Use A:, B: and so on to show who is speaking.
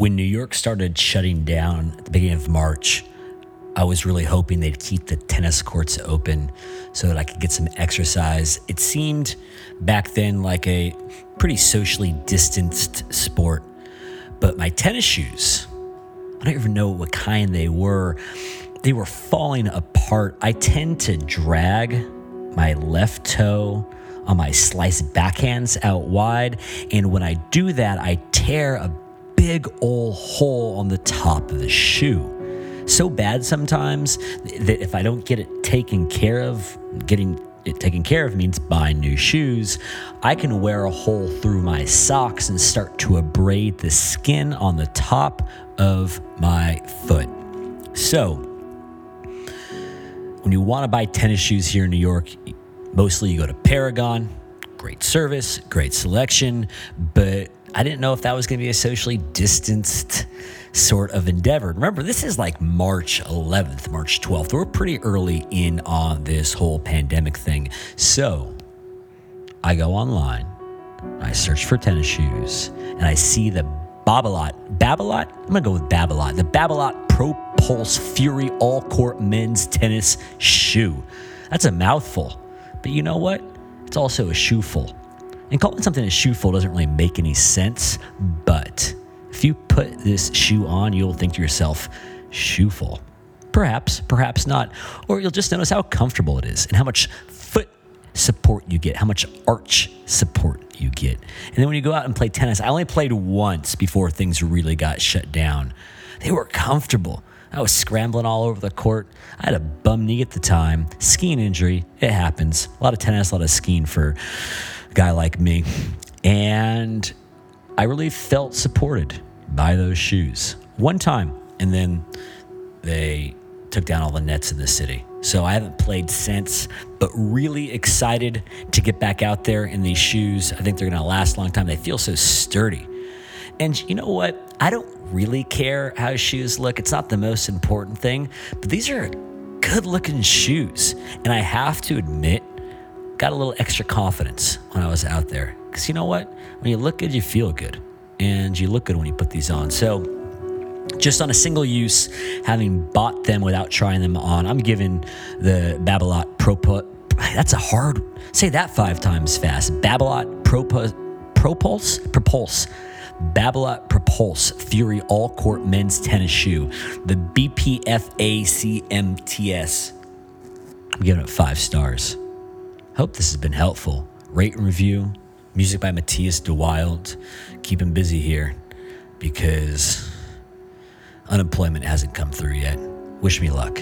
A: when New York started shutting down at the beginning of March, I was really hoping they'd keep the tennis courts open so that I could get some exercise. It seemed back then like a pretty socially distanced sport, but my tennis shoes, I don't even know what kind they were, they were falling apart. I tend to drag my left toe on my sliced backhands out wide, and when I do that, I tear a big old hole on the top of the shoe so bad sometimes that if I don't get it taken care of, getting it taken care of means buying new shoes. I can wear a hole through my socks and start to abrade the skin on the top of my foot. So, when you want to buy tennis shoes here in New York, mostly you go to Paragon. Great service, great selection, but I didn't know if that was going to be a socially distanced sort of endeavor. Remember, this is like March 11th, March 12th. We're pretty early in on this whole pandemic thing. So I go online, I search for tennis shoes, and I see the Babolat. Babolat? I'm gonna go with Babolat. The Babolat Pro Pulse Fury All Court Men's Tennis Shoe. That's a mouthful. But you know what? It's also a shoeful. And calling something a shoeful doesn't really make any sense, but if you put this shoe on, you'll think to yourself, shoeful. Perhaps, perhaps not. Or you'll just notice how comfortable it is and how much foot support you get, how much arch support you get. And then when you go out and play tennis, I only played once before things really got shut down. They were comfortable. I was scrambling all over the court. I had a bum knee at the time, skiing injury. It happens. A lot of tennis, a lot of skiing for guy like me. And I really felt supported by those shoes one time, and then they took down all the nets in the city. So I haven't played since, but really excited to get back out there in these shoes. I think they're going to last a long time. They feel so sturdy. And you know what? I don't really care how shoes look. It's not the most important thing, but these are good looking shoes. And I have to admit, got a little extra confidence when I was out there. Because you know what? When you look good, you feel good and you look good when you put these on. So, just on a single use, having bought them without trying them on, I'm giving the Babolat Pro. That's a hard. Say that five times fast. Babolat Pro Propulse Propulse. Babolat Propulse Fury All Court Men's Tennis Shoe, the BPFACMTS. I'm giving it five stars. Hope this has been helpful. Rate and review, Music by Matthias DeWild. Keep him busy here because unemployment hasn't come through yet. Wish me luck.